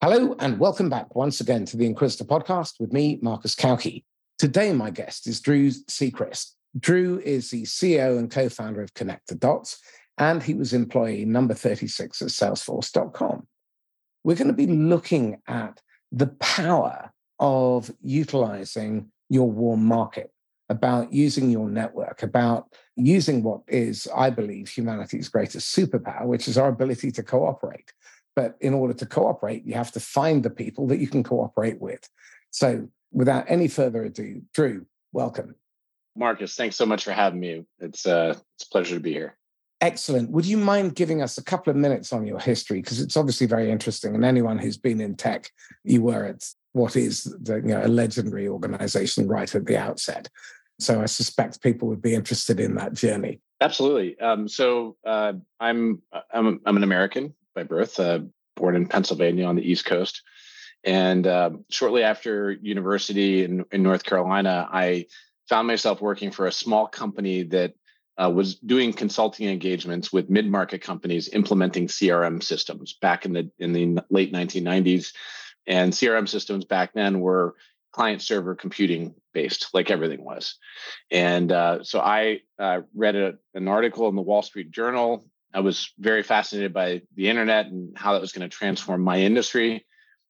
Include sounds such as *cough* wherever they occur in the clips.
Hello, and welcome back once again to the Inquisitor podcast with me, Marcus Cauchi. Today, my guest is Drew Sechrist. Drew is the CEO and co founder of Connect the Dots, and he was employee number 36 at Salesforce.com. We're going to be looking at the power of utilizing your warm market, about using your network, about using what is, I believe, humanity's greatest superpower, which is our ability to cooperate. But in order to cooperate, you have to find the people that you can cooperate with. So without any further ado, Drew, welcome. Marcus, thanks so much for having me. It's, uh, it's a pleasure to be here. Excellent. Would you mind giving us a couple of minutes on your history? Because it's obviously very interesting. And anyone who's been in tech, you were at what is the, you know, a legendary organization right at the outset. So I suspect people would be interested in that journey. Absolutely. Um, so uh, I'm I'm I'm an American by birth, uh, born in Pennsylvania on the East Coast. And uh, shortly after university in, in North Carolina, I found myself working for a small company that uh, was doing consulting engagements with mid-market companies implementing CRM systems back in the in the late 1990s. And CRM systems back then were client server computing based, like everything was. And uh, so I uh, read a, an article in the Wall Street Journal I was very fascinated by the internet and how that was going to transform my industry.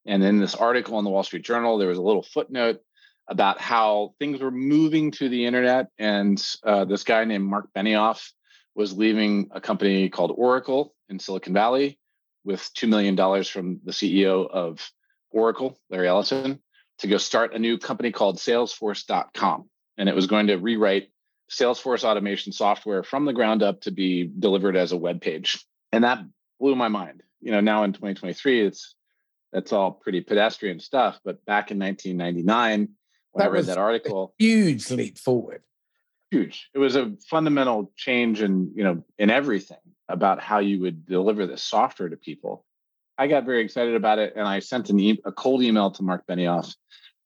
And in this article in the Wall Street Journal, there was a little footnote about how things were moving to the internet. And uh, this guy named Marc Benioff was leaving a company called Oracle in Silicon Valley with $2 million from the CEO of Oracle, Larry Ellison, to go start a new company called Salesforce.com. And it was going to rewrite Salesforce automation software from the ground up to be delivered as a web page. And that blew my mind. You know, now in 2023, it's that's all pretty pedestrian stuff. But back in 1999, when that I read that article, huge leap forward. Huge. It was a fundamental change in, you know, in everything about how you would deliver this software to people. I got very excited about it and I sent an e- a cold email to Marc Benioff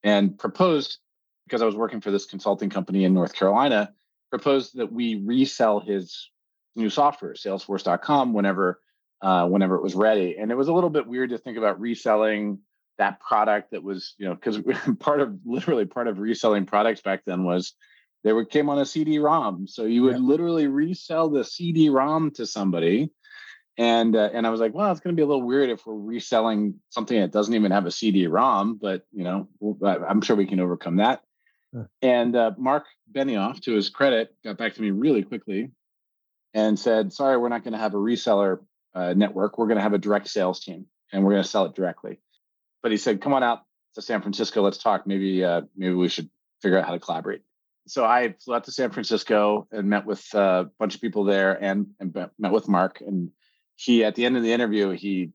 and proposed because I was working for this consulting company in North Carolina proposed that we resell his new software, Salesforce.com, whenever uh, whenever it was ready. And it was a little bit weird to think about reselling that product that was, you know, because *laughs* part of literally part of reselling products back then was they were came on a CD-ROM. So you would yeah. literally resell the CD-ROM to somebody. And uh, and I was like, well, it's going to be a little weird if we're reselling something that doesn't even have a CD-ROM, but you know, I'm sure we can overcome that. And uh, Marc Benioff, to his credit, got back to me really quickly and said, "Sorry, we're not going to have a reseller uh, network. We're going to have a direct sales team, and we're going to sell it directly." But he said, "Come on out to San Francisco. Let's talk. Maybe uh, maybe we should figure out how to collaborate." So I flew out to San Francisco and met with uh, a bunch of people there, and, and met with Marc. And he, at the end of the interview, he,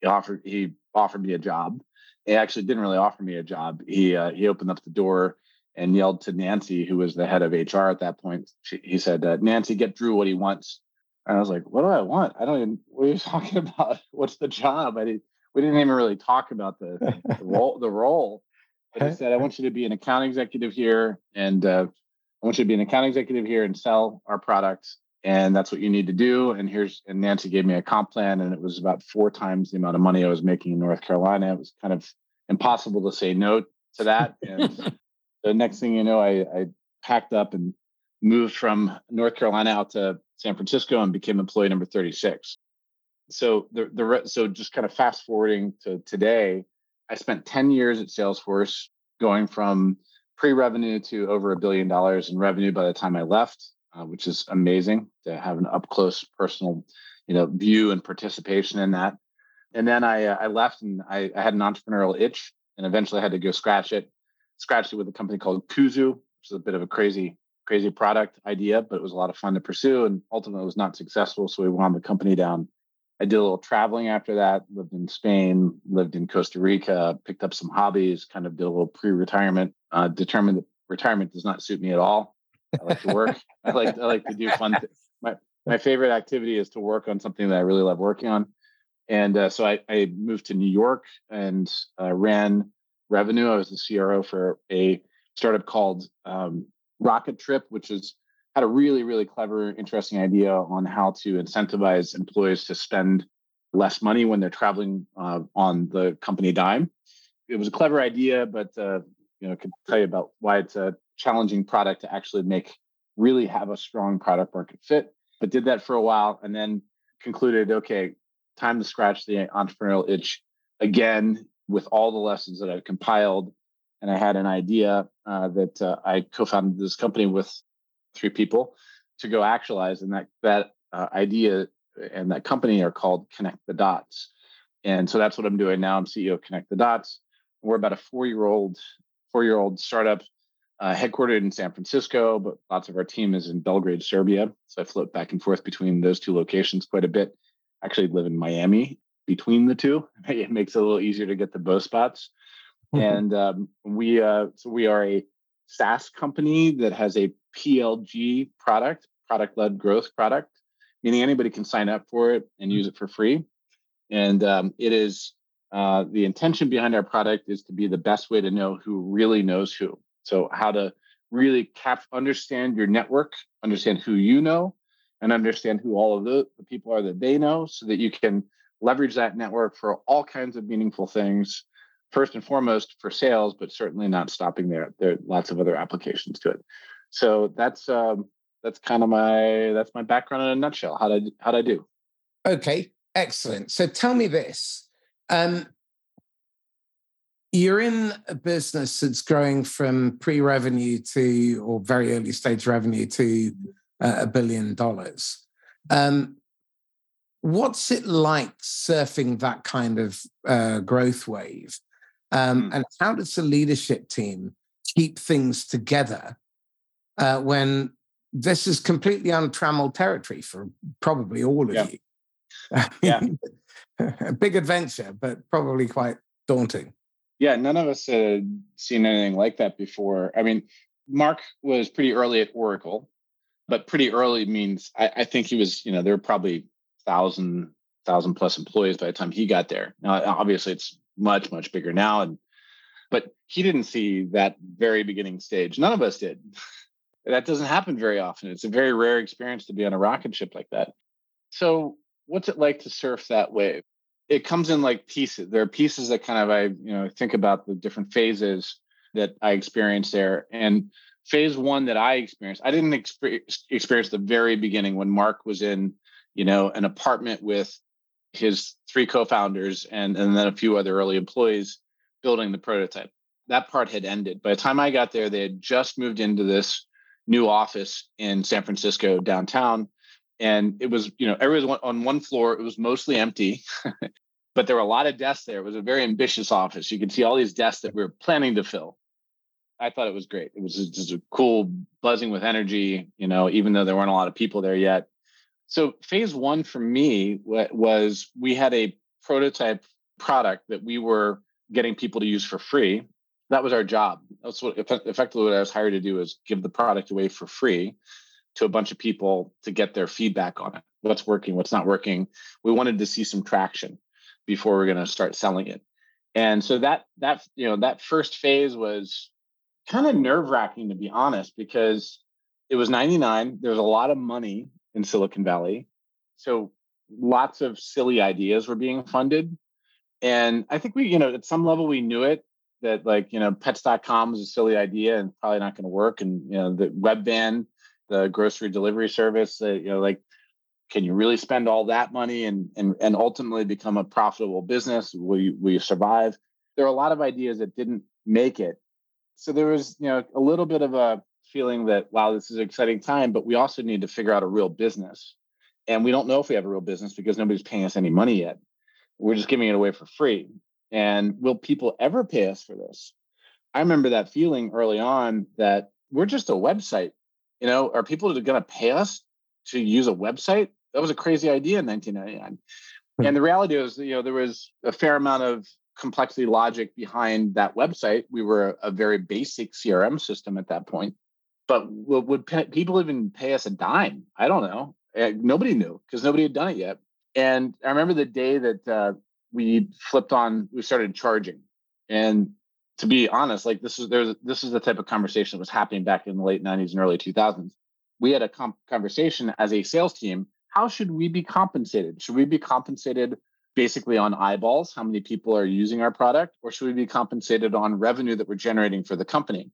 he offered he offered me a job. He actually didn't really offer me a job. He uh, he opened up the door and yelled to Nancy, who was the head of HR at that point. She, he said, uh, "Nancy, get Drew what he wants." And I was like, "What do I want? I don't even. What are you *laughs* talking about? What's the job?" I didn't, we didn't even really talk about the, the *laughs* role. The role. But he said, "I want you to be an account executive here, and uh, I want you to be an account executive here and sell our products, and that's what you need to do." And here's and Nancy gave me a comp plan, and it was about four times the amount of money I was making in North Carolina. It was kind of impossible to say no to that, and *laughs* the next thing you know, I, I packed up and moved from North Carolina out to San Francisco and became employee number 36. So the the so just kind of fast forwarding to today, I spent 10 years at Salesforce, going from pre-revenue to over a billion dollars in revenue by the time I left, uh, which is amazing to have an up close personal, you know, view and participation in that. And then I uh, I left and I, I had an entrepreneurial itch, and eventually I had to go scratch it scratched it with a company called Kuzu, which is a bit of a crazy, crazy product idea, but it was a lot of fun to pursue and ultimately was not successful. So we wound the company down. I did a little traveling after that, lived in Spain, lived in Costa Rica, picked up some hobbies, kind of did a little pre-retirement, uh, determined that retirement does not suit me at all. I like to work. *laughs* I like I like to do fun. Th- my my *laughs* favorite activity is to work on something that I really love working on. And uh, so I, I, moved to New York and uh, ran revenue. I was the CRO for a startup called um, Rocketrip, which is had a really, really clever, interesting idea on how to incentivize employees to spend less money when they're traveling uh, on the company dime. It was a clever idea, but uh, you know, I could tell you about why it's a challenging product to actually make really have a strong product market fit. But did that for a while and then concluded, okay, time to scratch the entrepreneurial itch again with all the lessons that I've compiled. And I had an idea uh, that uh, I co-founded this company with three people to go actualize, and that that uh, idea and that company are called Connect the Dots. And so that's what I'm doing now. I'm CEO of Connect the Dots. We're about a four-year-old four-year-old startup uh, headquartered in San Francisco, but lots of our team is in Belgrade, Serbia. So I float back and forth between those two locations quite a bit. Actually, live in Miami between the two. *laughs* It makes it a little easier to get the both spots. *laughs* Mm-hmm. And um, we uh, so we are a SaaS company that has a PLG product, product-led growth product, meaning anybody can sign up for it and use it for free. And um, it is uh, the intention behind our product is to be the best way to know who really knows who. So how to really cap understand your network, understand who you know, and understand who all of the, the people are that they know, so that you can leverage that network for all kinds of meaningful things. First and foremost for sales, but certainly not stopping there. There are lots of other applications to it. So that's um, that's kind of my that's my background in a nutshell. How did how did I do? Okay, excellent. So tell me this: um, you're in a business that's growing from pre-revenue to or very early stage revenue to uh, a billion dollars. Um, what's it like surfing that kind of uh, growth wave? Um, mm. And how does the leadership team keep things together uh, when this is completely untrammeled territory for probably all of yeah. you? yeah. a *laughs* big adventure, but probably quite daunting. Yeah, none of us had seen anything like that before. I mean, Marc was pretty early at Oracle, but pretty early means I, I think he was, you know, there were probably thousand, thousand plus employees by the time he got there. Now, obviously, it's much, much bigger now, and but he didn't see that very beginning stage. None of us did. *laughs* that doesn't happen very often. It's a very rare experience to be on a rocket ship like that. So, what's it like to surf that wave? it comes in like pieces. There are pieces that kind of I you know think about the different phases that I experienced there. And phase one that I experienced, I didn't experience the very beginning when Marc was in you know an apartment with his three co-founders and and then a few other early employees building the prototype. That part had ended. By the time I got there, they had just moved into this new office in San Francisco downtown and it was you know everyone on one floor. It was mostly empty *laughs* but there were a lot of desks there. It was a very ambitious office. You could see all these desks that we were planning to fill. I thought it was great. It was just a cool buzzing with energy you know even though there weren't a lot of people there yet so phase one for me was we had a prototype product that we were getting people to use for free. That was our job. That's what effectively what i was hired to do is give the product away for free to a bunch of people to get their feedback on it. What's working what's not working. We wanted to see some traction before we're going to start selling it. And so that that you know that first phase was kind of nerve wracking to be honest because it was 99 there was a lot of money in silicon valley so lots of silly ideas were being funded and i think we you know at some level we knew it that like you know pets.com was a silly idea and probably not going to work and you know the webvan the grocery delivery service. Uh, you know, like, can you really spend all that money and and and ultimately become a profitable business? Will you will you survive? There are a lot of ideas that didn't make it. So there was, you know, a little bit of a feeling that wow, this is an exciting time, but we also need to figure out a real business. And we don't know if we have a real business because nobody's paying us any money yet. We're just giving it away for free. And will people ever pay us for this? I remember that feeling early on that we're just a website you know, are people going to pay us to use a website? That was a crazy idea in 1999. Hmm. And the reality is, you know, there was a fair amount of complexity logic behind that website. We were a, a very basic CRM system at that point. But would, people even pay us a dime? I don't know. Uh, nobody knew because nobody had done it yet. And I remember the day that uh, we flipped on, we started charging. And to be honest, like this is there's this is the type of conversation that was happening back in the late 90s and early 2000s. We had a conversation as a sales team. How should we be compensated? Should we be compensated basically on eyeballs, how many people are using our product, or should we be compensated on revenue that we're generating for the company?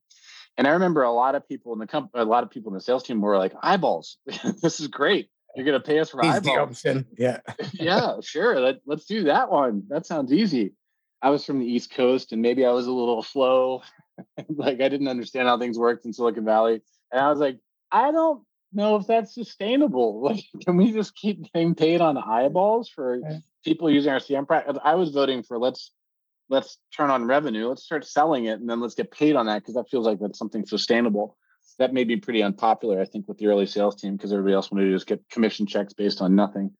And I remember a lot of people in the company, a lot of people in the sales team were like, eyeballs, *laughs* this is great. You're going to pay us for He's eyeballs. Yeah. *laughs* yeah, sure. Let, let's do that one. That sounds easy. I was from the East Coast and maybe I was a little slow. *laughs* like I didn't understand how things worked in Silicon Valley. And I was like, I don't know if that's sustainable. Like, can we just keep getting paid on eyeballs for people using our CM practice? I was voting for let's let's turn on revenue, let's start selling it, and then let's get paid on that because that feels like that's something sustainable. That may be pretty unpopular, I think, with the early sales team because everybody else wanted to just get commission checks based on nothing,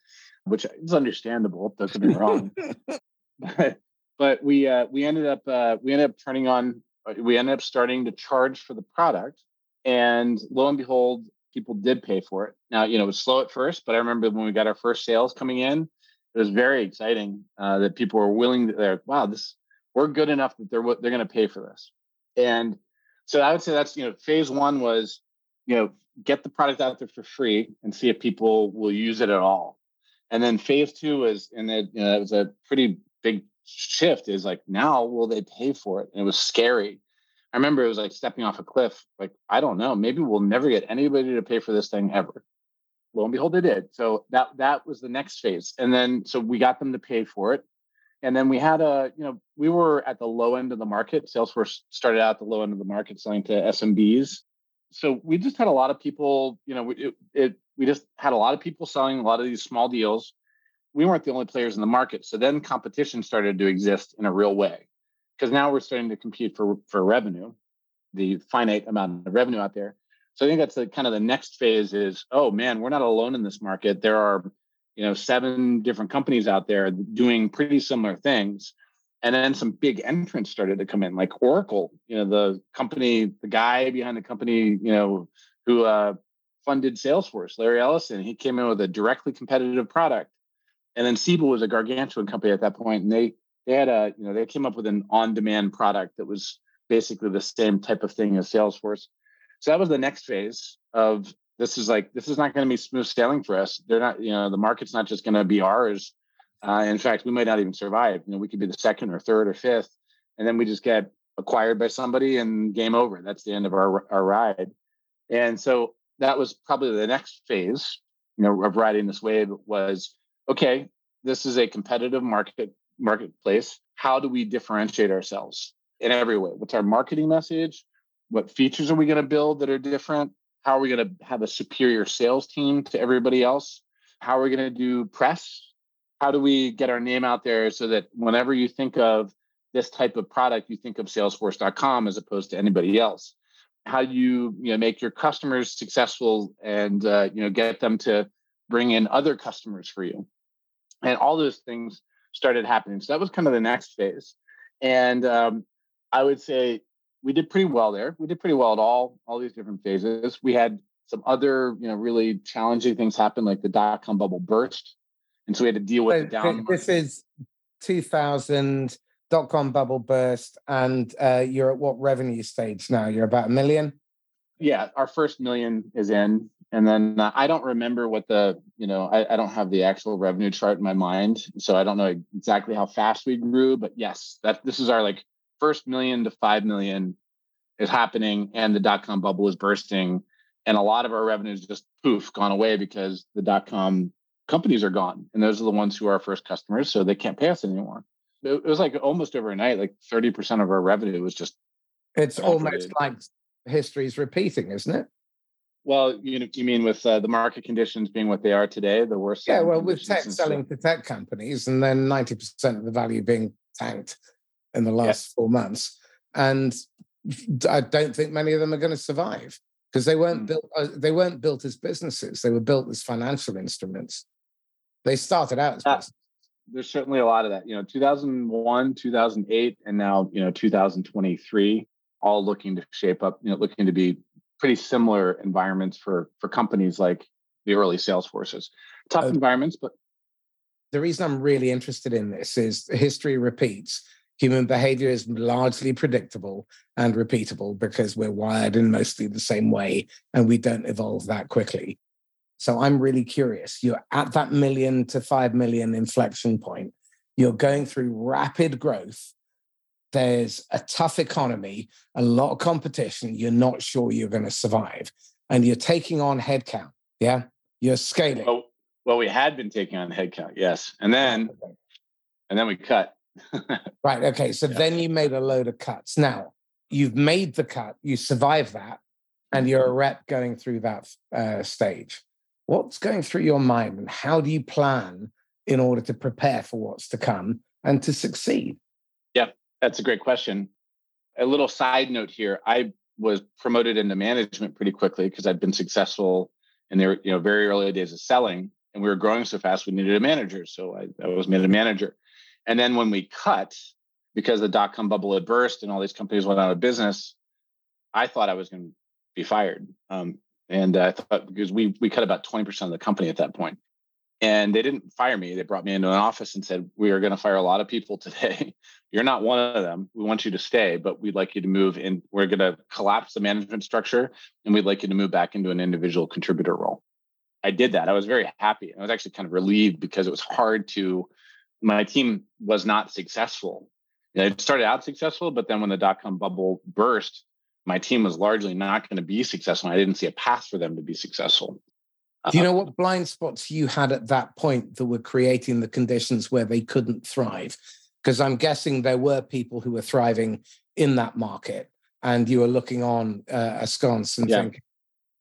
which is understandable. Don't get me wrong. *laughs* but, but we uh, we ended up uh, we ended up turning on we ended up starting to charge for the product, and lo and behold, people did pay for it. Now, you know, it was slow at first, but I remember when we got our first sales coming in, it was very exciting uh, that people were willing to, they're, wow, this, we're good enough that they're, they're going to pay for this. And so I would say that's, you know, phase one was, you know, get the product out there for free and see if people will use it at all. And then phase two is, and it, you know, it was a pretty big shift is like, now will they pay for it? And it was scary I remember it was like stepping off a cliff. Like, I don't know, maybe we'll never get anybody to pay for this thing ever. Lo and behold, they did. So that that was the next phase. And then so we got them to pay for it. And then we had a, you know, we were at the low end of the market. Salesforce started out at the low end of the market selling to SMBs. So we just had a lot of people, you know, it, it we just had a lot of people selling a lot of these small deals. We weren't the only players in the market. So then competition started to exist in a real way because now we're starting to compete for for revenue, the finite amount of revenue out there. So I think that's the kind of the next phase is, oh man, we're not alone in this market. There are, you know, seven different companies out there doing pretty similar things. And then some big entrants started to come in, like Oracle, you know, the company, the guy behind the company, you know, who uh, funded Salesforce, Larry Ellison, he came in with a directly competitive product. And then Siebel was a gargantuan company at that point, and they they had a you know they came up with an on-demand product that was basically the same type of thing as Salesforce. So that was the next phase of this is like this is not going to be smooth sailing for us. They're not you know the market's not just going to be ours. Uh, in fact, we might not even survive. You know, we could be the second or third or fifth, and then we just get acquired by somebody and game over. That's the end of our our ride. And so that was probably the next phase, you know, of riding this wave was okay. This is a competitive market marketplace, how do we differentiate ourselves in every way? What's our marketing message? What features are we going to build that are different? How are we going to have a superior sales team to everybody else? How are we going to do press? How do we get our name out there so that whenever you think of this type of product, you think of salesforce.com as opposed to anybody else? How do you, you know, make your customers successful and uh, you know get them to bring in other customers for you? And all those things started happening. So that was kind of the next phase. And um, I would say we did pretty well there. We did pretty well at all all these different phases. We had some other, you know, really challenging things happen, like the dot com bubble burst, and so we had to deal with so the down. This is 2000 dot com bubble burst, and uh, you're at what revenue stage now? You're about a million. Yeah, our first million is in, and then uh, I don't remember what the, you know, I, I, don't have the actual revenue chart in my mind. So I don't know exactly how fast we grew, but yes, that this is our like first million to 5 million is happening and the dot com bubble is bursting. And a lot of our revenues just poof gone away because the dot com companies are gone. And those are the ones who are our first customers. So they can't pay us anymore. It, was like almost overnight, like 30% of our revenue was just. It's almost like history's repeating, isn't it? Well, you you mean with uh, the market conditions being what they are today, the worst. Yeah, well, with tech selling to tech companies, and then ninety percent of the value being tanked in the last four months, and I don't think many of them are going to survive because they weren't mm. built. Uh, they weren't built as businesses; they were built as financial instruments. They started out as businesses. There's certainly a lot of that. You know, 2001, 2008, and now you know 2023, all looking to shape up. You know, looking to be pretty similar environments for for companies like the early Salesforces. Tough uh, environments, but the reason I'm really interested in this is history repeats. Human behavior is largely predictable and repeatable because we're wired in mostly the same way and we don't evolve that quickly. So I'm really curious. You're at that million to five million inflection point. You're going through rapid growth. There's a tough economy, a lot of competition. You're not sure you're going to survive. And you're taking on headcount. Yeah. You're scaling. Well, well, we had been taking on headcount, yes. And then okay. *laughs* and then we cut. *laughs* right. Okay. So yeah. then you made a load of cuts. Now you've made the cut, you survive that, and you're a mm-hmm. rep going through that uh, stage. What's going through your mind, and how do you plan in order to prepare for what's to come and to succeed? Yeah, that's a great question. A little side note here: I was promoted into management pretty quickly because I'd been successful in their you know very early days of selling, and we were growing so fast we needed a manager, so I, I was made a manager. And then when we cut, because the dot com bubble had burst and all these companies went out of business, I thought I was going to be fired. Um, and I thought because we we cut about twenty percent of the company at that point, and they didn't fire me. They brought me into an office and said, "We are going to fire a lot of people *laughs* today. You're not one of them. We want you to stay, but we'd like you to move in. We're going to collapse the management structure, and we'd like you to move back into an individual contributor role." I did that. I was very happy. I was actually kind of relieved because it was hard to. My team was not successful it started out successful, but then when the dot com bubble burst, my team was largely not going to be successful. I didn't see a path for them to be successful. Do you know uh, what blind spots you had at that point that were creating the conditions where they couldn't thrive? Because I'm guessing there were people who were thriving in that market, and you were looking on uh, askance and yeah. thinking,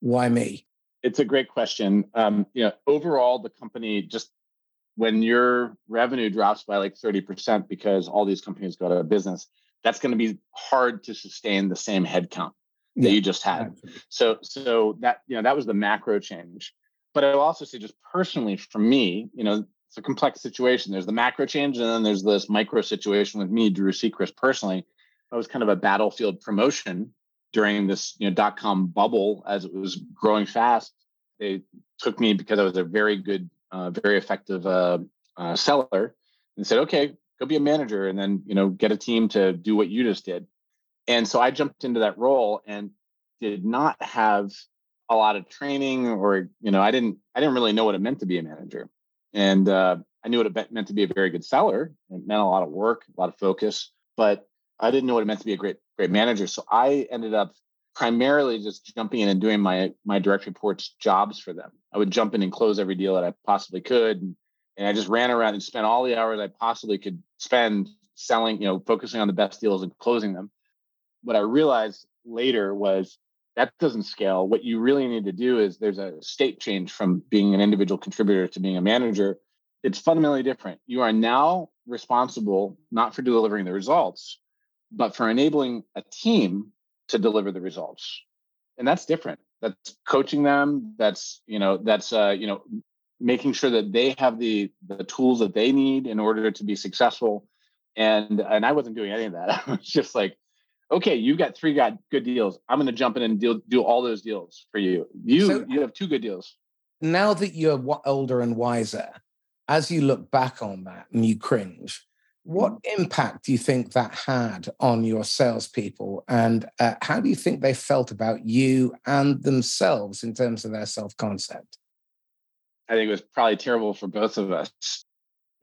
"Why me?" It's a great question. Um, you know, overall, the company just when your revenue drops by like 30% because all these companies go out of business, that's going to be hard to sustain the same headcount that yeah, you just had. Absolutely. So, so that, you know, that was the macro change. But I will also say just personally for me, you know, it's a complex situation. There's the macro change and then there's this micro situation with me, Drew Sechrist personally. I was kind of a battlefield promotion during this, you know, dot com bubble as it was growing fast. They took me because I was a very good uh, very effective uh, uh, seller, and said, "Okay, go be a manager, and then you know get a team to do what you just did." And so I jumped into that role and did not have a lot of training, or you know, I didn't I didn't really know what it meant to be a manager, and uh, I knew what it meant to be a very good seller. It meant a lot of work, a lot of focus, but I didn't know what it meant to be a great great manager. So I ended up primarily just jumping in and doing my my direct reports jobs for them. I would jump in and close every deal that I possibly could, and, and I just ran around and spent all the hours I possibly could spend selling, you know, focusing on the best deals and closing them. What I realized later was that doesn't scale. What you really need to do is there's a state change from being an individual contributor to being a manager. It's fundamentally different. You are now responsible not for delivering the results, but for enabling a team to deliver the results. And that's different. That's coaching them that's you know that's uh you know making sure that they have the the tools that they need in order to be successful. And and i wasn't doing any of that. *laughs* I was just like okay you got three got good deals. I'm going to jump in and deal, do all those deals for you. You so you have two good deals. Now that you're older and wiser as you look back on that and you cringe what impact do you think that had on your salespeople, and uh, how do you think they felt about you and themselves in terms of their self concept? I think it was probably terrible for both of us.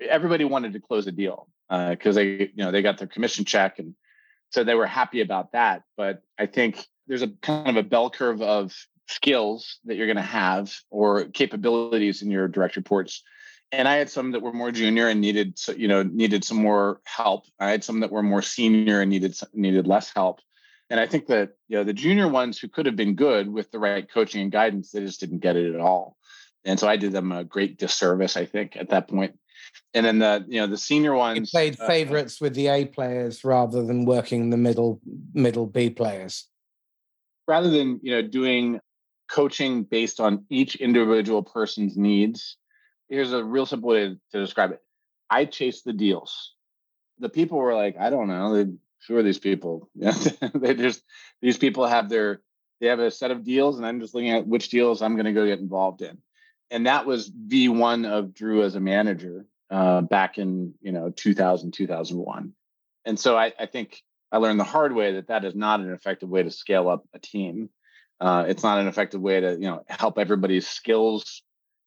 Everybody wanted to close a deal because uh, they, you know, they got their commission check, and so they were happy about that. But I think there's a kind of a bell curve of skills that you're going to have or capabilities in your direct reports and I had some that were more junior and needed, you know, needed some more help. I had some that were more senior and needed needed less help. And I think that you know the junior ones who could have been good with the right coaching and guidance, they just didn't get it at all. And so I did them a great disservice, I think, at that point. And then the you know the senior ones you played uh, favorites with the A players rather than working the middle middle B players. Rather than you know doing coaching based on each individual person's needs here's a real simple way to, describe it. I chased the deals. The people were like, I don't know, they, who are these people? *laughs* they just these people have their they have a set of deals, and I'm just looking at which deals I'm going to go get involved in. And that was V1 of Drew as a manager uh, back in you know 2000 2001. And so I, I think I learned the hard way that that is not an effective way to scale up a team. Uh, it's not an effective way to you know help everybody's skills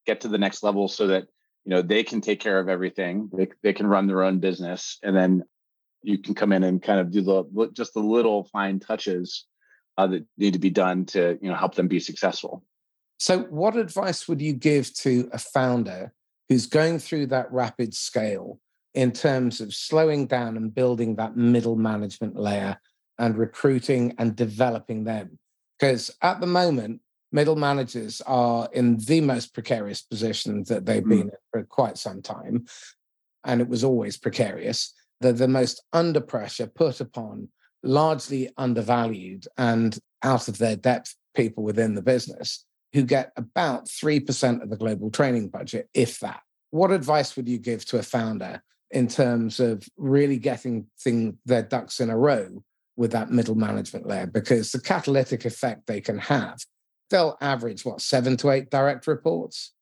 get to the next level so that you know they can take care of everything. They, they can run their own business and then you can come in and kind of do the just the little fine touches uh, that need to be done to you know help them be successful. So what advice would you give to a founder who's going through that rapid scale in terms of slowing down and building that middle management layer and recruiting and developing them? Because at the moment middle managers are in the most precarious position that they've mm. been in for quite some time. And it was always precarious. They're the most under pressure, put upon, largely undervalued, and out of their depth people within the business who get about 3% of the global training budget, if that. What advice would you give to a founder in terms of really getting thing, their ducks in a row with that middle management layer? Because the catalytic effect they can have they'll average what seven to eight direct reports.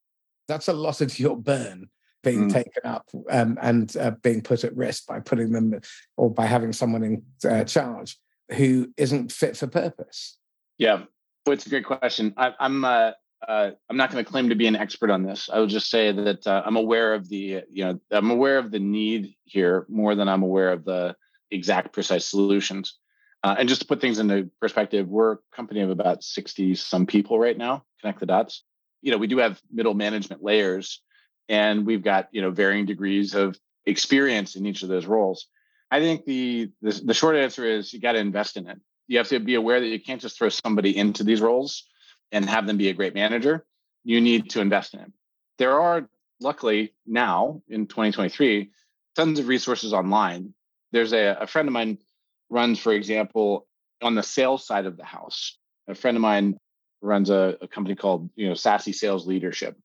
That's a lot of your burn being mm. taken up um, and uh, being put at risk by putting them or by having someone in uh, charge who isn't fit for purpose. Yeah, well, it's a great question. I, am uh, uh, I'm not going to claim to be an expert on this. I will just say that uh, I'm aware of the you know I'm aware of the need here more than I'm aware of the exact precise solutions. Uh, and just to put things into perspective, we're a company of about 60 some people right now, connect the dots. You know, we do have middle management layers and we've got, you know, varying degrees of experience in each of those roles. I think the the, the short answer is you got to invest in it. You have to be aware that you can't just throw somebody into these roles and have them be a great manager. You need to invest in it. There are luckily now in 2023 tons of resources online. There's a, a friend of mine runs, for example, on the sales side of the house. A friend of mine runs a, a company called, you know, Sassy Sales Leadership.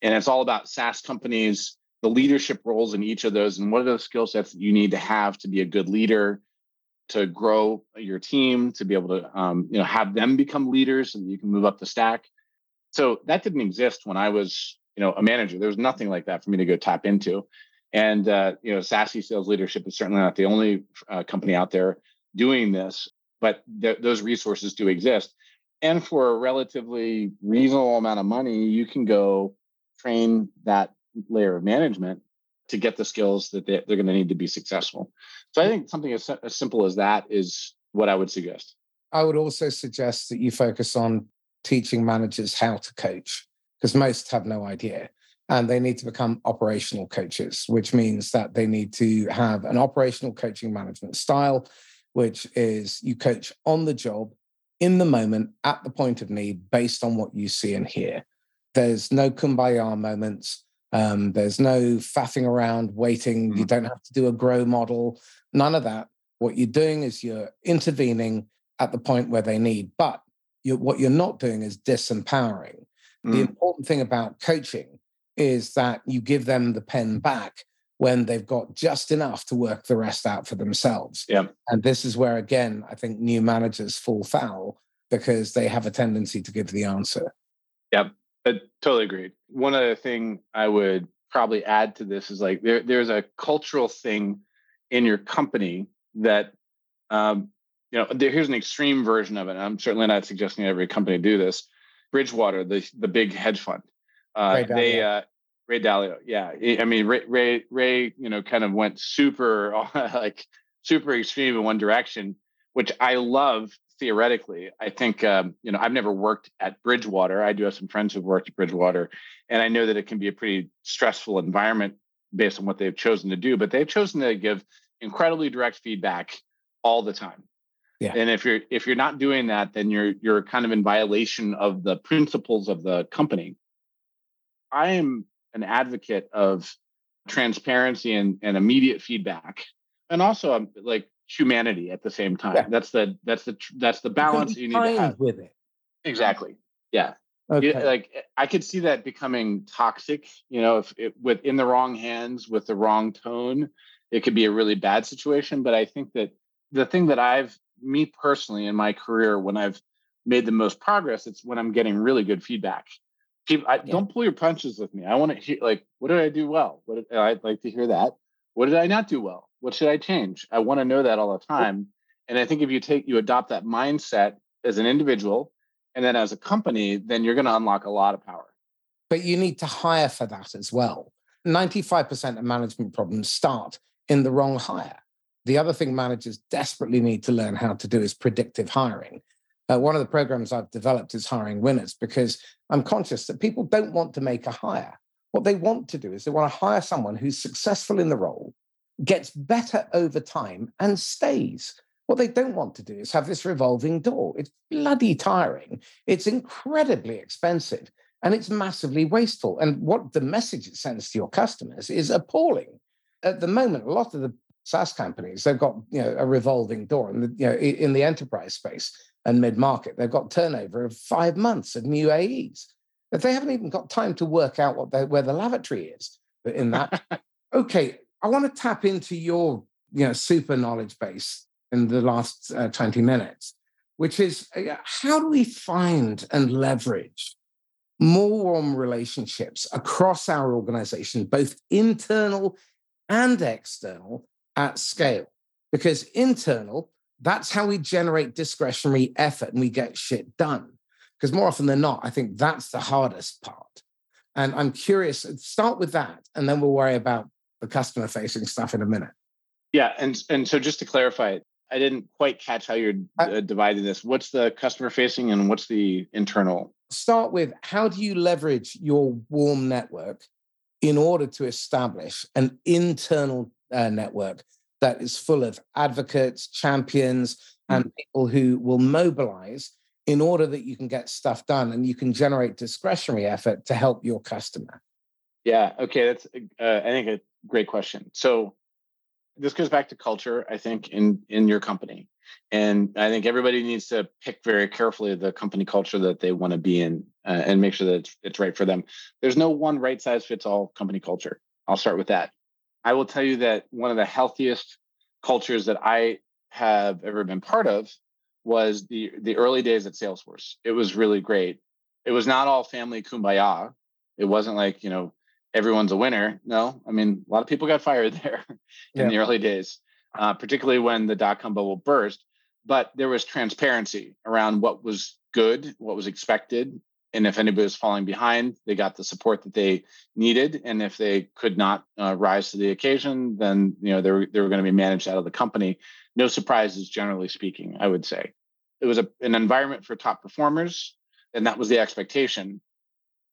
And it's all about SaaS companies, the leadership roles in each of those, and what are the skill sets that you need to have to be a good leader, to grow your team, to be able to, um, you know, have them become leaders, and you can move up the stack. So that didn't exist when I was, you know, a manager. There was nothing like that for me to go tap into. And uh, you know, Sassy Sales Leadership is certainly not the only uh, company out there doing this, but th- those resources do exist. And for a relatively reasonable amount of money, you can go train that layer of management to get the skills that they, are going to need to be successful. So I think something as, as simple as that is what I would suggest. I would also suggest that you focus on teaching managers how to coach because most have no idea and they need to become operational coaches, which means that they need to have an operational coaching management style, which is you coach on the job, in the moment, at the point of need, based on what you see and hear. There's no kumbaya moments. Um, there's no faffing around, waiting. Mm-hmm. You don't have to do a grow model, none of that. What you're doing is you're intervening at the point where they need. But you're, what you're not doing is disempowering. Mm-hmm. The mm. important thing about coaching is that you give them the pen back when they've got just enough to work the rest out for themselves. Yeah. And this is where, again, I think new managers fall foul because they have a tendency to give the answer. Yeah, I totally agree. One other thing I would probably add to this is like there, there's a cultural thing in your company that, um, you know, there, here's an extreme version of it. I'm certainly not suggesting every company do this. Bridgewater, the the big hedge fund, uh, Ray they uh, Ray Dalio, yeah. I mean Ray Ray Ray, you know, kind of went super *laughs* like super extreme in one direction, which I love theoretically. I think um, you know I've never worked at Bridgewater. I do have some friends who've worked at Bridgewater, and I know that it can be a pretty stressful environment based on what they've chosen to do. But they've chosen to give incredibly direct feedback all the time. Yeah. And if you're if you're not doing that, then you're you're kind of in violation of the principles of the company. I am an advocate of transparency and, and immediate feedback, and also um, like humanity at the same time. Yeah. That's the that's the that's the balance you need to have with it. Exactly. Yeah. Okay. like I could see that becoming toxic. You know, if it with in the wrong hands with the wrong tone, it could be a really bad situation. But I think that the thing that I've me personally in my career when I've made the most progress, it's when I'm getting really good feedback people I, yeah. don't pull your punches with me. I want to hear like what did i do well? What did, i'd like to hear that. What did i not do well? What should i change? I want to know that all the time. And i think if you take you adopt that mindset as an individual and then as a company then you're going to unlock a lot of power. But you need to hire for that as well. 95% of management problems start in the wrong hire. The other thing managers desperately need to learn how to do is predictive hiring. Uh, one of the programs I've developed is hiring winners because I'm conscious that people don't want to make a hire. What they want to do is they want to hire someone who's successful in the role, gets better over time, and stays. What they don't want to do is have this revolving door. It's bloody tiring. It's incredibly expensive and it's massively wasteful. And what the message it sends to your customers is appalling. At the moment, a lot of the SaaS companies, they've got you know a revolving door in the, you know, in the enterprise space and mid-market. They've got turnover of five months of new AEs. But they haven't even got time to work out what they, where the lavatory is. But in that, *laughs* okay, I want to tap into your you know super knowledge base in the last uh, 20 minutes, which is uh, how do we find and leverage more warm relationships across our organization, both internal and external at scale? Because internal, that's how we generate discretionary effort and we get shit done. Because more often than not, I think that's the hardest part. And I'm curious, start with that, and then we'll worry about the customer facing stuff in a minute. Yeah. And, and so just to clarify, I didn't quite catch how you're uh, dividing this. What's the customer facing and what's the internal? Start with how do you leverage your warm network in order to establish an internal uh, network that is full of advocates, champions, mm. and people who will mobilize in order that you can get stuff done and you can generate discretionary effort to help your customer? Yeah. Okay. That's, uh, I think, a great question. So, this goes back to culture i think in in your company and i think everybody needs to pick very carefully the company culture that they want to be in uh, and make sure that it's, it's right for them there's no one right size fits all company culture i'll start with that i will tell you that one of the healthiest cultures that i have ever been part of was the the early days at salesforce it was really great it was not all family kumbaya it wasn't like you know everyone's a winner. No, I mean, a lot of people got fired *laughs* there in yeah. the early days, uh, particularly when the dot com bubble burst. But there was transparency around what was good, what was expected. And if anybody was falling behind, they got the support that they needed. And if they could not uh, rise to the occasion, then you know they were, they were going to be managed out of the company. No surprises, generally speaking, I would say. It was a, an environment for top performers, and that was the expectation.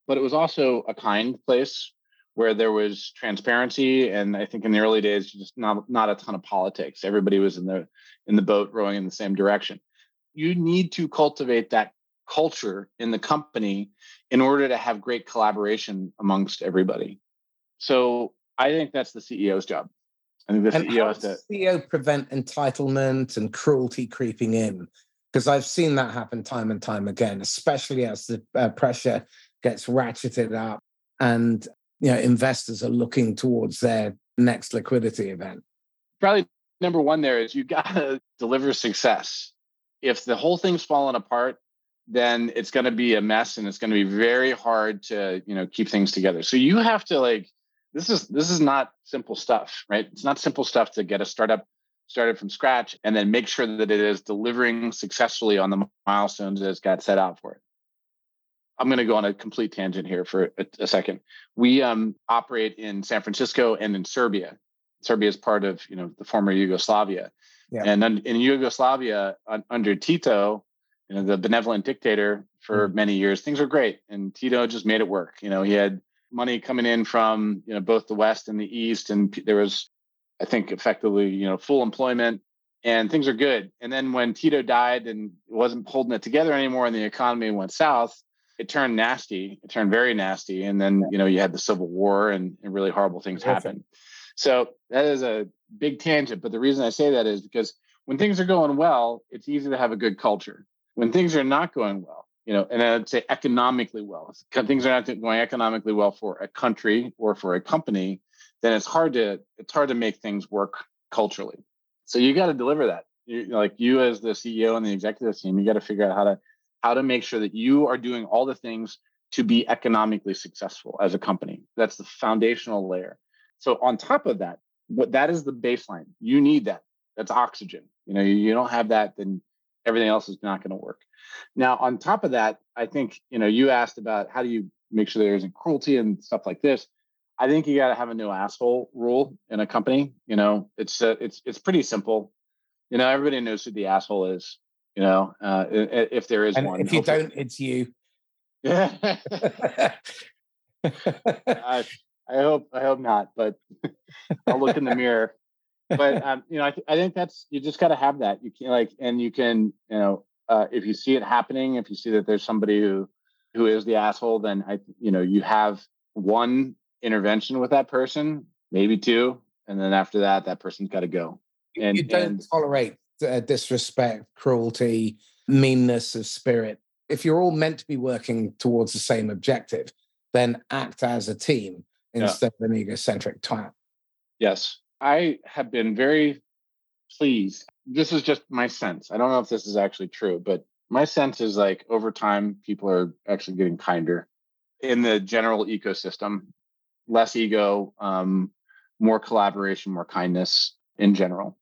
But it was also a kind place where there was transparency and i think in the early days just not not a ton of politics everybody was in the in the boat rowing in the same direction you need to cultivate that culture in the company in order to have great collaboration amongst everybody so i think that's the ceo's job i think the and ceo has to ceo prevent entitlement and cruelty creeping in because i've seen that happen time and time again especially as the uh, pressure gets ratcheted up and you know investors are looking towards their next liquidity event? Probably number one there is you got to *laughs* deliver success. If the whole thing's fallen apart, then it's going to be a mess and it's going to be very hard to you know keep things together. So you have to like this is this is not simple stuff, right? It's not simple stuff to get a startup started from scratch and then make sure that it is delivering successfully on the milestones that it's got set out for it. I'm going to go on a complete tangent here for a, a second. We um, operate in San Francisco and in Serbia. Serbia is part of you know the former Yugoslavia, yeah. and in Yugoslavia under Tito, you know the benevolent dictator for mm. many years, things were great, and Tito just made it work. You know he had money coming in from you know both the west and the east, and there was, I think, effectively you know full employment and things are good. And then when Tito died and wasn't holding it together anymore, and the economy went south, it turned nasty. It turned very nasty, and then you know you had the civil war, and, and really horrible things happened. So that is a big tangent. But the reason I say that is because when things are going well, it's easy to have a good culture. When things are not going well, you know, and I'd say economically well, things are not going economically well for a country or for a company, then it's hard to it's hard to make things work culturally. So you got to deliver that. You, like you as the CEO and the executive team, you got to figure out how to how to make sure that you are doing all the things to be economically successful as a company. That's the foundational layer. So on top of that, what that is the baseline. You need that. That's oxygen. You know, you, you don't have that, then everything else is not going to work. Now, on top of that, I think, you know, you asked about how do you make sure there isn't cruelty and stuff like this. I think you got to have a no asshole rule in a company. You know, it's uh, it's it's pretty simple. You know, everybody knows who the asshole is. You know, uh, if there is and one. If you don't, it's you. Yeah. *laughs* I, I hope I hope not, but *laughs* I'll look in the *laughs* mirror. But *laughs* um, you know, I, th- I think that's you just got to have that. You can like, and you can, you know, uh, if you see it happening, if you see that there's somebody who who is the asshole, then I, you know, you have one intervention with that person, maybe two, and then after that, that person's got to go. And you don't and, tolerate uh, disrespect, cruelty, meanness of spirit. If you're all meant to be working towards the same objective, then act as a team instead yeah. of an egocentric type. Yes, I have been very pleased. This is just my sense. I don't know if this is actually true, but my sense is like over time, people are actually getting kinder in the general ecosystem less ego, um, more collaboration, more kindness in general.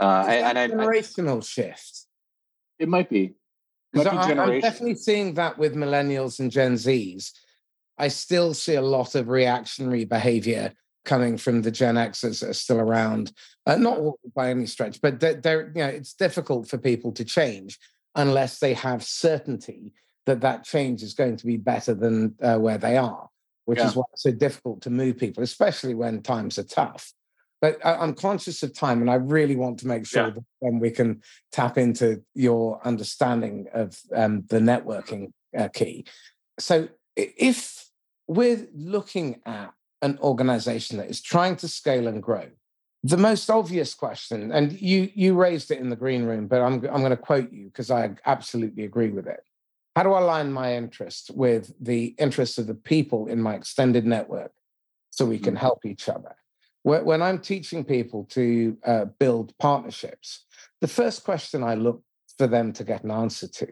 Uh, and I, generational I, shift. It might be. Because I'm definitely seeing that with millennials and Gen Zs. I still see a lot of reactionary behavior coming from the Gen Xers that are still around. Uh, not by any stretch, but they're, they're, you know, it's difficult for people to change unless they have certainty that that change is going to be better than uh, where they are which yeah. is why it's so difficult to move people, especially when times are tough. But I, am conscious of time, and I really want to make sure yeah. that then we can tap into your understanding of um, the networking uh, key. So, if we're looking at an organization that is trying to scale and grow, the most obvious question, and you you raised it in the green room, but I'm I'm going to quote you because I absolutely agree with it. How do I align my interest with the interests of the people in my extended network so we can mm. help each other? When I'm teaching people to uh, build partnerships, the first question I look for them to get an answer to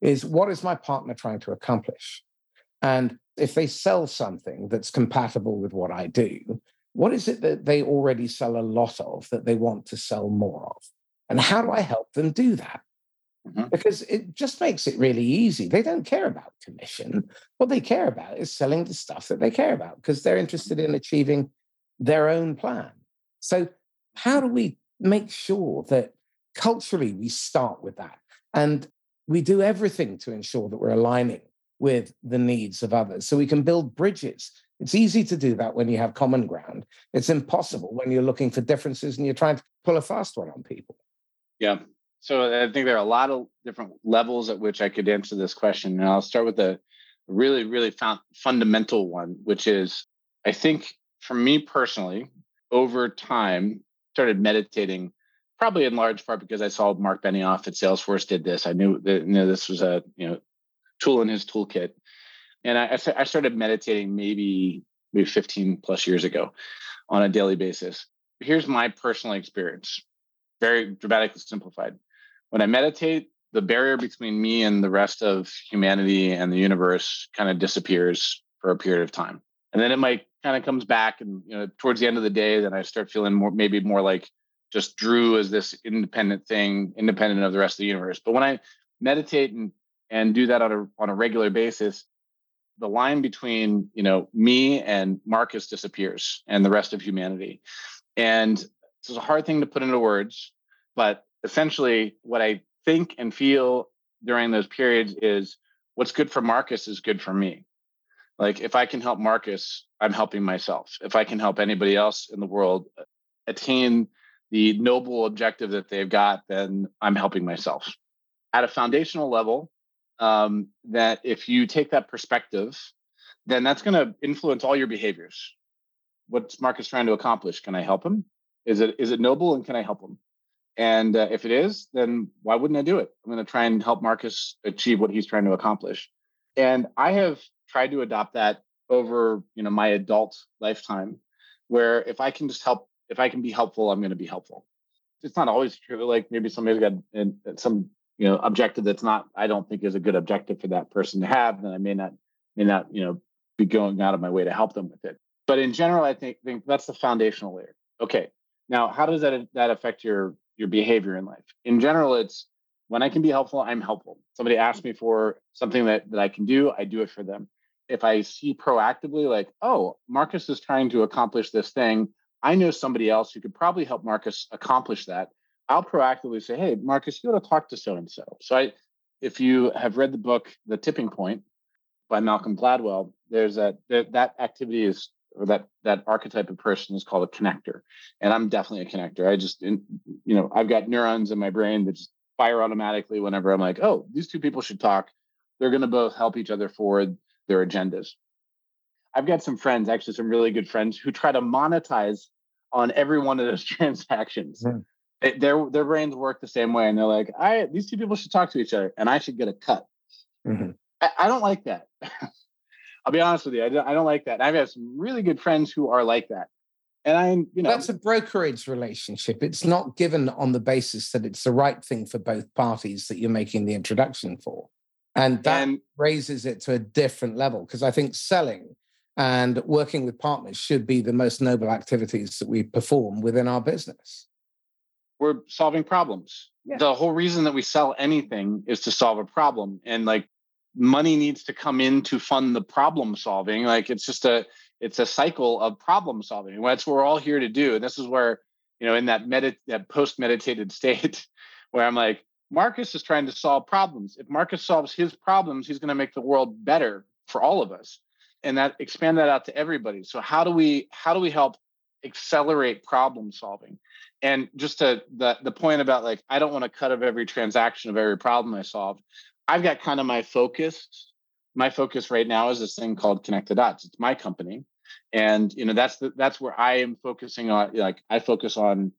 is what is my partner trying to accomplish? And if they sell something that's compatible with what I do, what is it that they already sell a lot of that they want to sell more of? And how do I help them do that? Mm-hmm. Because it just makes it really easy. They don't care about commission. What they care about is selling the stuff that they care about because they're interested in achieving their own plan. So, how do we make sure that culturally we start with that and we do everything to ensure that we're aligning with the needs of others so we can build bridges? It's easy to do that when you have common ground. It's mm. impossible when you're looking for differences and you're trying to pull a fast one on people. Yeah, so I think there are a lot of different levels at which I could answer this question. And I'll start with a really, really fundamental one, which is I think for me personally, over time, started meditating, probably in large part because I saw Marc Benioff at Salesforce did this. I knew that you know, this was a you know tool in his toolkit, and I, I started meditating maybe maybe 15 plus years ago on a daily basis. Here's my personal experience, very dramatically simplified when I meditate, the barrier between me and the rest of humanity and the universe kind of disappears for a period of time. And then it might kind of comes back and you know towards the end of the day then I start feeling more maybe more like just Drew as this independent thing, independent of the rest of the universe. But when I meditate and and do that on a on a regular basis, the line between you know me and Marcus disappears and the rest of humanity. And is a hard thing to put into words, but essentially what I think and feel during those periods is what's good for Marcus is good for me. Like if I can help Marcus, I'm helping myself. If I can help anybody else in the world uh, attain the noble objective that they've got, then I'm helping myself. At a foundational level, um, that if you take that perspective, then that's going to influence all your behaviors. What's Marcus trying to accomplish? Can I help him? Is it is it noble and can I help him? And uh, if it is, then why wouldn't I do it? I'm going to try and help Marcus achieve what he's trying to accomplish. And I have tried to adopt that over, you know, my adult lifetime, where if I can just help, if I can be helpful, I'm going to be helpful. It's not always true. Like maybe somebody's got some, you know, objective that's not, I don't think is a good objective for that person to have. Then I may not, may not, you know, be going out of my way to help them with it. But in general, I think, think that's the foundational layer. Okay. Now, how does that that affect your your behavior in life. In general, it's when I can be helpful, I'm helpful. Somebody asks me for something that, that I can do, I do it for them. if I see proactively, like, oh, Marcus is trying to accomplish this thing, I know somebody else who could probably help Marcus accomplish that. I'll proactively say, hey, Marcus, you got to talk to so and so. So I, if you have read the book The Tipping Point by Malcolm Gladwell, there's there, that activity is or that that archetype of person is called a connector, and I'm definitely a connector. I just you know I've got neurons in my brain that just fire automatically whenever I'm like, oh, these two people should talk. They're going to both help each other forward their agendas. I've got some friends, actually, some really good friends who try to monetize on every one of those *laughs* transactions. Mm. They, their their brains work the same way, and they're like, "I these two people should talk to each other, and I should get a cut." Mm-hmm. I, I, don't like that. *laughs* I'll be honest with you, I don't, I don't like that. I've had some really good friends who are like that, and I, you know, that's a brokerage relationship. It's not given on the basis that it's the right thing for both parties that you're making the introduction for. And that and, raises it to a different level because I think selling and working with partners should be the most noble activities that we perform within our business. We're solving problems. Yeah. The whole reason that we sell anything is to solve a problem. And like money needs to come in to fund the problem solving. Like it's just a it's a cycle of problem solving. That's what we're all here to do. And this is where, you know, in that medit that post meditated *laughs* state where I'm like, Marcus is trying to solve problems. If Marcus solves his problems, he's going to make the world better for all of us. And that expand that out to everybody. So how do we how do we help accelerate problem solving? And just to the the point about like I don't want to cut of every transaction of every problem I solve. I've got kind of my focus. My focus right now is this thing called Connect the Dots. It's my company, and you know that's the, that's where I am focusing on. Like I focus on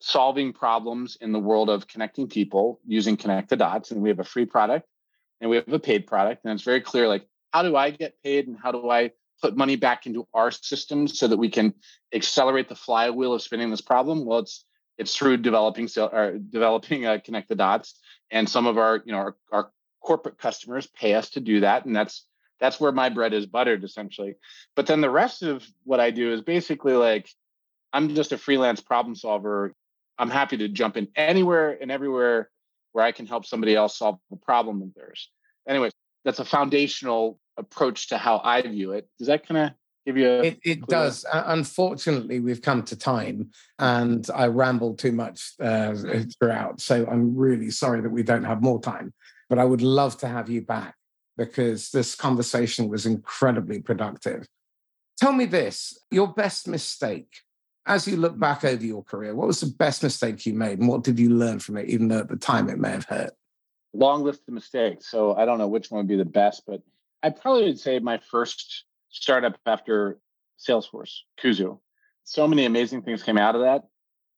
solving problems in the world of connecting people using connect the dots and we have a free product and we have a paid product and it's very clear like how do i get paid and how do i put money back into our systems so that we can accelerate the flywheel of spinning this problem? Well it's it's through developing or developing uh, connect the dots. And some of our you know our, our corporate customers pay us to do that and that's that's where my bread is buttered essentially. But then the rest of what i do is basically like i'm just a freelance problem solver. I'm happy to jump in anywhere and everywhere where I can help somebody else solve a problem of theirs. Anyway, that's a foundational approach to how I view it. Does that kind of give you a it, it does unfortunately we've come to time and i rambled too much uh, *laughs* throughout so i'm really sorry that we don't have more time but i would love to have you back because this conversation was incredibly productive tell me this your best mistake as you look back over your career, what was the best mistake you made and what did you learn from it, even though at the time it may have hurt? Long list of mistakes. So I don't know which one would be the best, but I probably would say my first startup after Salesforce, Kuzu. So many amazing things came out of that.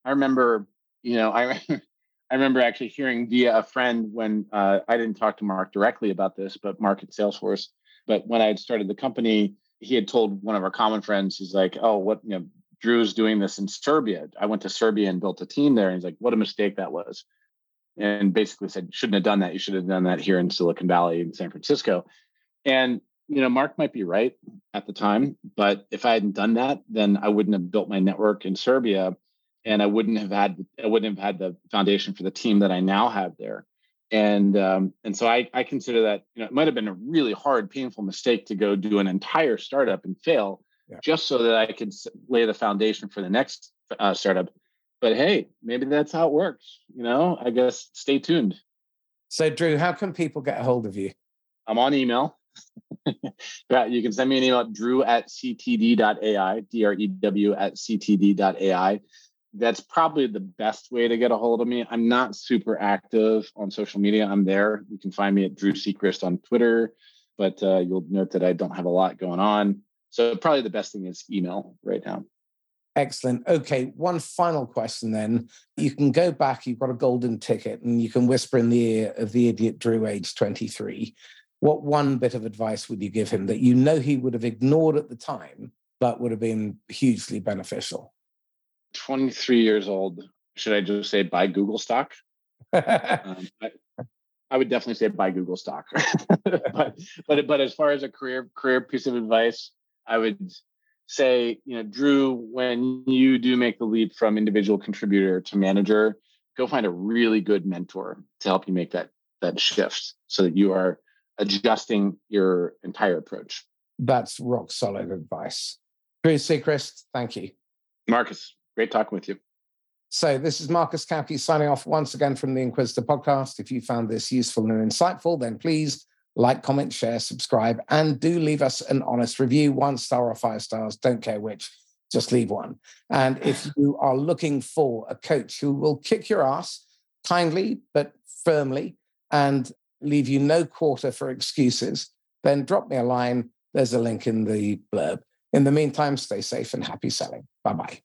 I remember, you know, I *laughs* I remember actually hearing via a friend when uh, I didn't talk to Marc directly about this, but Marc at Salesforce. But when I had started the company, he had told one of our common friends, he's like, "Oh, what you know, Drew's doing this in Serbia. I went to Serbia and built a team there. And he's like, what a mistake that was. And basically said, shouldn't have done that. You should have done that here in Silicon Valley in San Francisco. And, you know, Marc might be right at the time, but if I hadn't done that, then I wouldn't have built my network in Serbia and I wouldn't have had, I wouldn't have had the foundation for the team that I now have there. And, um, and so I, I consider that, you know, it might've been a really hard, painful mistake to go do an entire startup and fail yeah. just so that I could lay the foundation for the next uh, startup. But hey, maybe that's how it works. You know, I guess stay tuned. So, Drew, how can people get a hold of you? I'm on email. *laughs* yeah, you can send me an email drew at ctd.ai, D R E W at ctd.ai. That's probably the best way to get a hold of me. I'm not super active on social media. I'm there. You can find me at Drew Sechrist on Twitter, but uh, you'll note that I don't have a lot going on. So probably the best thing is email right now. Excellent. Okay, one final question then. You can go back, you've got a golden ticket, and you can whisper in the ear of the idiot Drew, age 23. What one bit of advice would you give him that you know he would have ignored at the time, but would have been hugely beneficial? 23 years old. Should I just say buy Google stock? um, *laughs* I, I would definitely say buy Google stock. *laughs* *laughs* but but but as far as a career career piece of advice, I would say, you know, Drew, when you do make the leap from individual contributor to manager, go find a really good mentor to help you make that that shift so that you are adjusting your entire approach. That's rock solid advice. Drew Sechrist, thank you. Marcus, great talking with you. So, this is Marcus Cauchi signing off once again from the Inquisitor podcast. If you found this useful and insightful, then please like, comment, share, subscribe, and do leave us an honest review one star or five stars, don't care which, just leave one. And *laughs* if you are looking for a coach who will kick your ass kindly but firmly and leave you no quarter for excuses, then drop me a line. There's a link in the blurb. In the meantime, stay safe and happy selling. Bye bye.